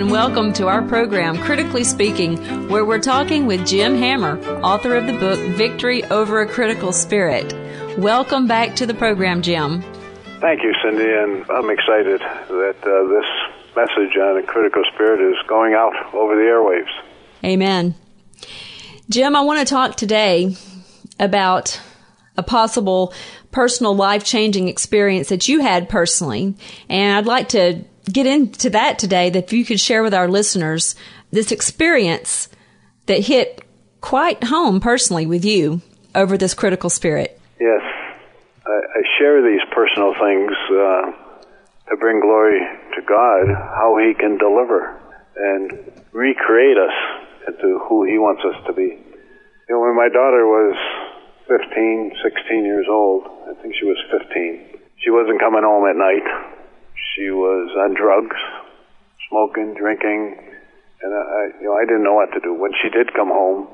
and welcome to our program, Critically Speaking, where we're talking with Jim Hammer, author of the book Victory Over a Critical Spirit. Welcome back to the program, Jim. Thank you, Cindy, and I'm excited that uh, this message on a critical spirit is going out over the airwaves. Amen. Jim, I want to talk today about a possible personal life changing experience that you had personally. And I'd like to get into that today, that if you could share with our listeners this experience that hit quite home personally with you over this critical spirit. Yes. I, I share these personal things uh, to bring glory to God, how He can deliver and recreate us into who He wants us to be. You know, when my daughter was 15, 16 years old, I think she was 15, she wasn't coming home at night on drugs, smoking, drinking, and I, you know, I didn't know what to do. When she did come home,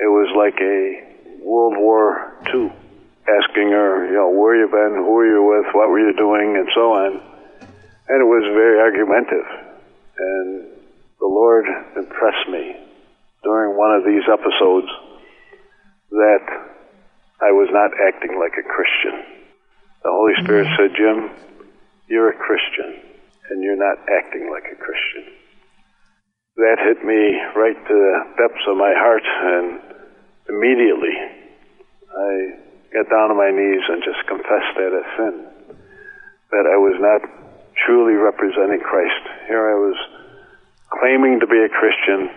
it was like a World War II, asking her, you know, where you been, who were you with, what were you doing, and so on. And it was very argumentative. And the Lord impressed me during one of these episodes that I was not acting like a Christian. The Holy Spirit mm-hmm. said, Jim, you're a Christian and you're not acting like a Christian. That hit me right to the depths of my heart, and immediately I got down on my knees and just confessed that as sin. That I was not truly representing Christ. Here I was claiming to be a Christian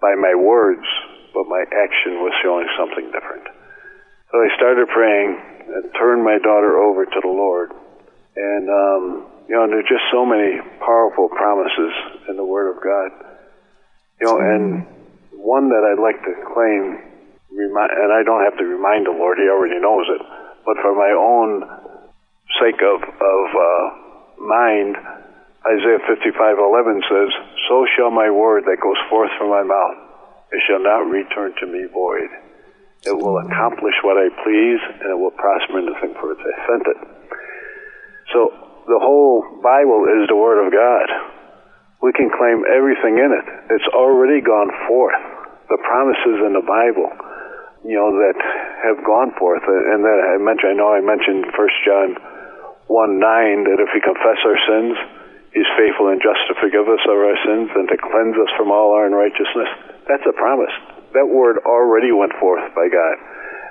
by my words, but my action was showing something different. So I started praying and turned my daughter over to the Lord and, um, you know, there's just so many powerful promises in the Word of God. You know, and one that I'd like to claim, and I don't have to remind the Lord, He already knows it, but for my own sake of, of uh, mind, Isaiah 55:11 says, "So shall my word that goes forth from my mouth; it shall not return to me void. It will accomplish what I please, and it will prosper in the thing for which I sent it." So the whole Bible is the Word of God. We can claim everything in it. It's already gone forth. The promises in the Bible, you know, that have gone forth. And that I mentioned, I know I mentioned First John 1 9, that if we confess our sins, He's faithful and just to forgive us of our sins and to cleanse us from all our unrighteousness. That's a promise. That word already went forth by God,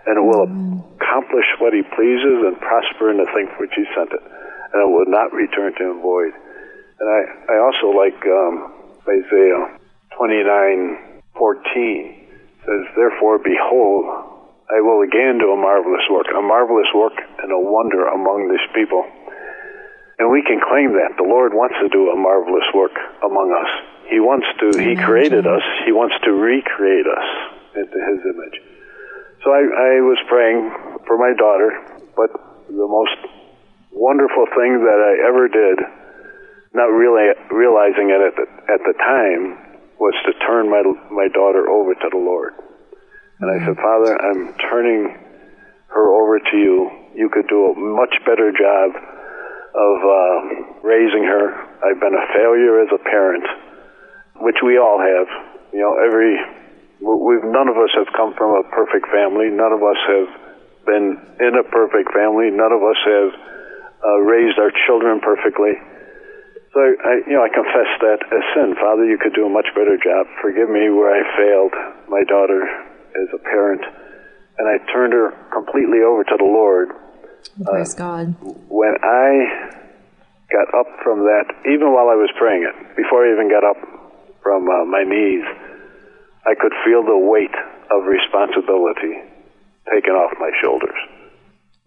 and it will accomplish what He pleases and prosper in the thing for which He sent it and it will not return to him void. And I, I also like um, Isaiah 29, 14 says, Therefore, behold, I will again do a marvelous work, a marvelous work and a wonder among this people. And we can claim that. The Lord wants to do a marvelous work among us. He wants to, He created us, He wants to recreate us into His image. So I, I was praying for my daughter, but the most wonderful thing that I ever did, not really realizing it at the, at the time, was to turn my my daughter over to the Lord. And I said, Father, I'm turning her over to you. You could do a much better job of uh, raising her. I've been a failure as a parent, which we all have. You know, every we've none of us have come from a perfect family. None of us have been in a perfect family. None of us have uh, raised our children perfectly. So I, you know, I confess that as sin. Father, you could do a much better job. Forgive me where I failed my daughter as a parent, and I turned her completely over to the Lord. Praise uh, God. When I got up from that, even while I was praying it, before I even got up from uh, my knees, I could feel the weight of responsibility taken off my shoulders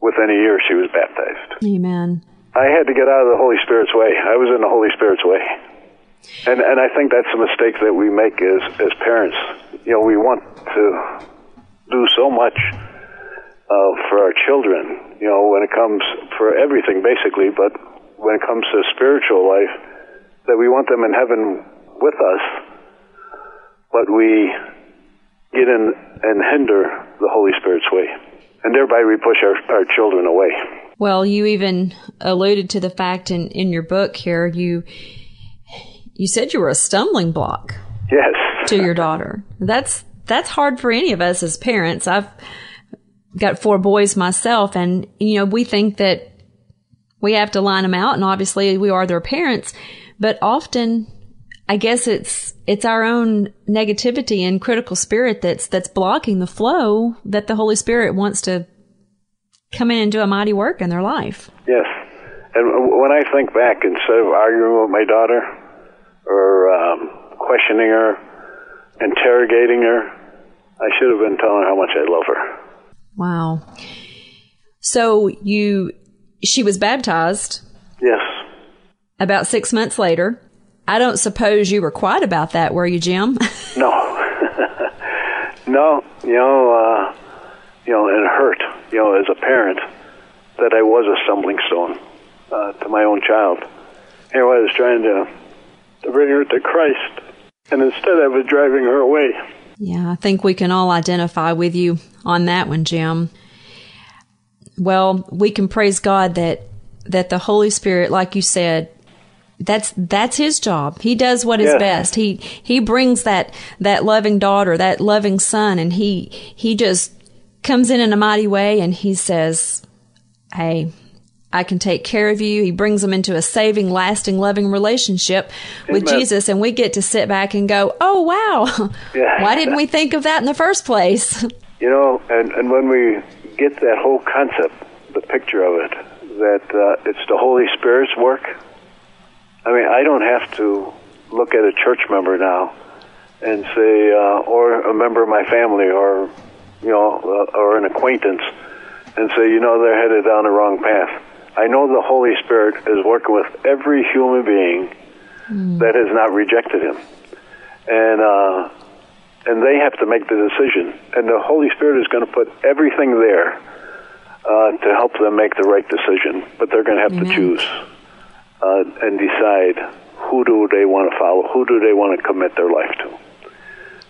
within a year she was baptized. Amen. I had to get out of the Holy Spirit's way. I was in the Holy Spirit's way. And and I think that's a mistake that we make as as parents. You know, we want to do so much uh, for our children. You know, when it comes for everything basically, but when it comes to spiritual life, that we want them in heaven with us, but we get in and hinder the Holy Spirit's way and thereby we push our, our children away. Well, you even alluded to the fact in, in your book here, you you said you were a stumbling block Yes. to your daughter. That's that's hard for any of us as parents. I've got four boys myself, and you know we think that we have to line them out, and obviously we are their parents, but often. I guess it's it's our own negativity and critical spirit that's that's blocking the flow that the Holy Spirit wants to come in and do a mighty work in their life. Yes. And when I think back, instead of arguing with my daughter or um, questioning her, interrogating her, I should have been telling her how much I love her. Wow. So you, she was baptized Yes. about six months later. I don't suppose you were quiet about that, were you, Jim? No. no. You know, uh, you know, it hurt. You know, as a parent, that I was a stumbling stone uh, to my own child. Here I was trying to, to bring her to Christ, and instead I was driving her away. yeah, I think we can all identify with you on that one, Jim. Well, we can praise God that that the Holy Spirit, like you said, that's that's his job. He does what is Yes. best. He he brings that that loving daughter, that loving son, and he he just comes in in a mighty way, and he says, "Hey, I can take care of you." He brings them into a saving, lasting, loving relationship with Jesus, and we get to sit back and go, "Oh wow, Yeah. why didn't we think of that in the first place?" You know, and, and when we get that whole concept, the picture of it, that uh, it's the Holy Spirit's work. I mean, I don't have to look at a church member now and say, uh, or a member of my family, or you know, uh, or an acquaintance, and say, you know, they're headed down the wrong path. I know the Holy Spirit is working with every human being that has not rejected Him, and. Uh, and they have to make the decision. And the Holy Spirit is going to put everything there uh, to help them make the right decision. But they're going to have Amen. to choose uh, and decide who do they want to follow, who do they want to commit their life to.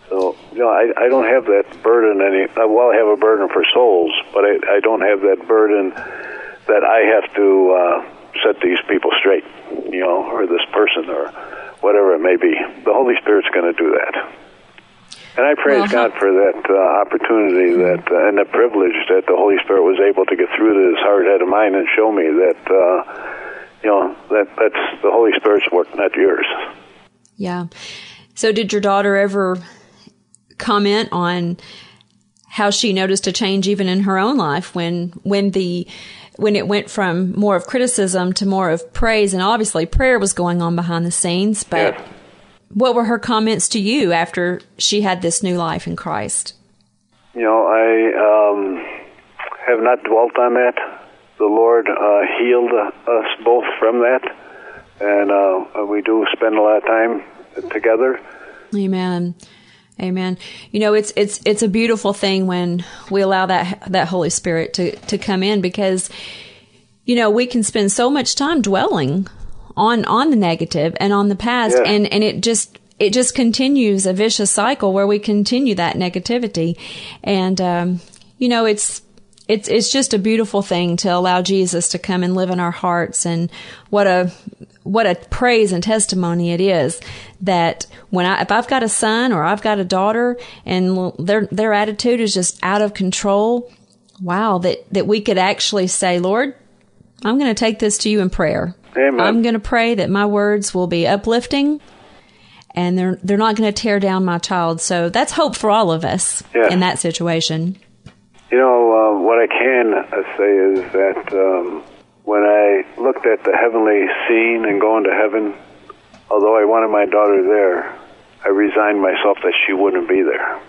So, you know, I, I don't have that burden any. uh, Well, I have a burden for souls, but I, I don't have that burden that I have to uh, set these people straight, you know, or this person or whatever it may be. The Holy Spirit's going to do that. And I praise Well, God for that uh, opportunity that uh, and the privilege that the Holy Spirit was able to get through to this hard head of mine and show me that uh, you know that that's the Holy Spirit's work, not yours. Yeah. So did your daughter ever comment on how she noticed a change even in her own life when when the when it went from more of criticism to more of praise and obviously prayer was going on behind the scenes but Yeah. what were her comments to you after she had this new life in Christ? You know, I um, have not dwelt on that. The Lord uh, healed uh, us both from that, and uh, we do spend a lot of time together. Amen. Amen. You know, it's it's it's a beautiful thing when we allow that that Holy Spirit to to come in because you know, we can spend so much time dwelling on on the negative and on the past Yeah. and and it just it just continues a vicious cycle where we continue that negativity and um you know, it's it's it's just a beautiful thing to allow Jesus to come and live in our hearts and what a what a praise and testimony it is that when I if I've got a son or I've got a daughter and their their attitude is just out of control wow that that we could actually say Lord I'm going to take this to you in prayer Amen. I'm going to pray that my words will be uplifting and they're they're not going to tear down my child so that's hope for all of us Yeah. in that situation You know, what I can say is that um, when I looked at the heavenly scene and going to heaven, although I wanted my daughter there, I resigned myself that she wouldn't be there.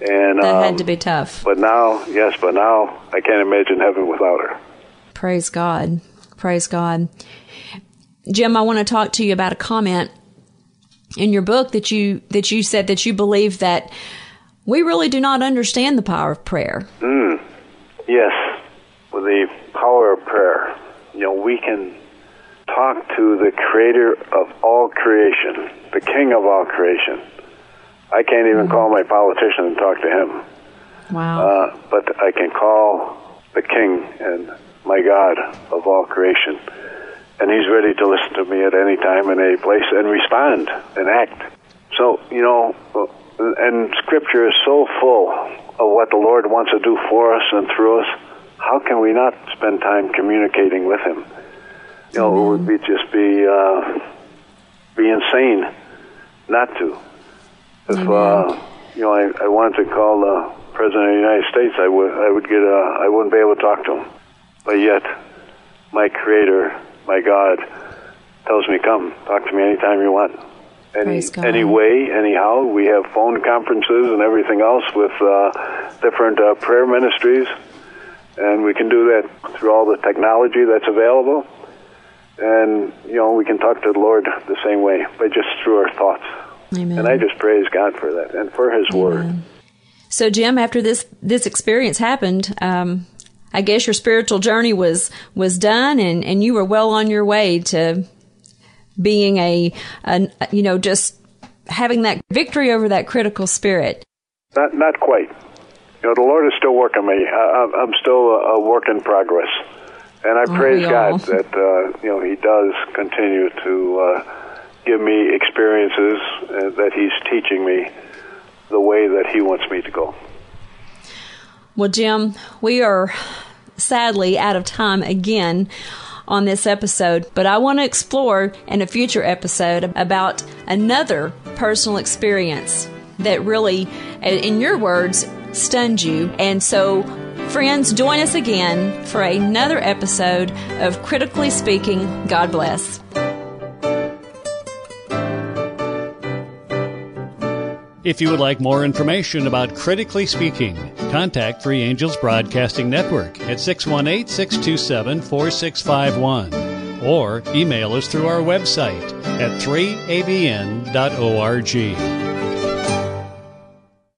And that um, had to be tough But now, yes, but now I can't imagine heaven without her. Praise God. Praise God. Jim, I want to talk to you about a comment in your book that you that you said that you believe that we really do not understand the power of prayer. Yes, with the power of prayer, you know, we can talk to the creator of all creation, the king of all creation. I can't even call my politician and talk to him. Wow. Uh, but I can call the King and my God of all creation and He's ready to listen to me at any time and any place and respond and act. So, you know, and Scripture is so full of what the Lord wants to do for us and through us. How can we not spend time communicating with Him? You know, it would be just be uh, be insane not to. If uh, you know, I, I wanted to call the President of the United States, I would I would get a I wouldn't be able to talk to him. But yet, my Creator, my God, tells me, "Come, talk to me anytime you want." Any any way, anyhow. We have phone conferences and everything else with uh, different uh, prayer ministries, and we can do that through all the technology that's available. And you know, we can talk to the Lord the same way, but just through our thoughts. Amen. And I just praise God for that and for His Amen. Word. So, Jim, after this this experience happened, um, I guess your spiritual journey was was done, and and you were well on your way to being a, a you know just having that victory over that critical spirit. Not not quite. You know, the Lord is still working me. I, I'm still a, work in progress, and I Oh, praise God that uh, you know He does continue to uh, give me experiences uh, that He's teaching me the way that He wants me to go. Well, Jim, we are sadly out of time again on this episode, but I want to explore in a future episode about another personal experience that really, uh, in your words, stunned you. And so, friends, join us again for another episode of Critically Speaking. God bless. If you would like more information about Critically Speaking, contact Three Angels Broadcasting Network at 618 627 4651 or email us through our website at 3abn.org.